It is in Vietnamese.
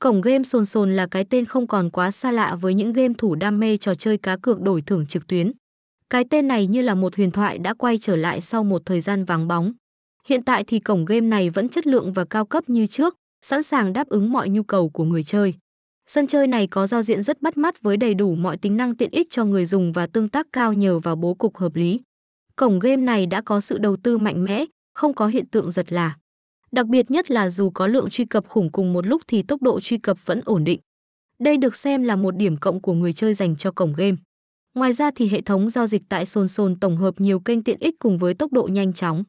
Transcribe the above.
Cổng game sồn sồn là cái tên không còn quá xa lạ với những game thủ đam mê trò chơi cá cược đổi thưởng trực tuyến. Cái tên này như là một huyền thoại đã quay trở lại sau một thời gian vắng bóng. Hiện tại thì cổng game này vẫn chất lượng và cao cấp như trước, sẵn sàng đáp ứng mọi nhu cầu của người chơi. Sân chơi này có giao diện rất bắt mắt với đầy đủ mọi tính năng tiện ích cho người dùng và tương tác cao nhờ vào bố cục hợp lý. Cổng game này đã có sự đầu tư mạnh mẽ, không có hiện tượng giật là. Đặc biệt nhất là dù có lượng truy cập khủng cùng một lúc thì tốc độ truy cập vẫn ổn định. Đây được xem là một điểm cộng của người chơi dành cho cổng game. Ngoài ra thì hệ thống giao dịch tại Sonson tổng hợp nhiều kênh tiện ích cùng với tốc độ nhanh chóng.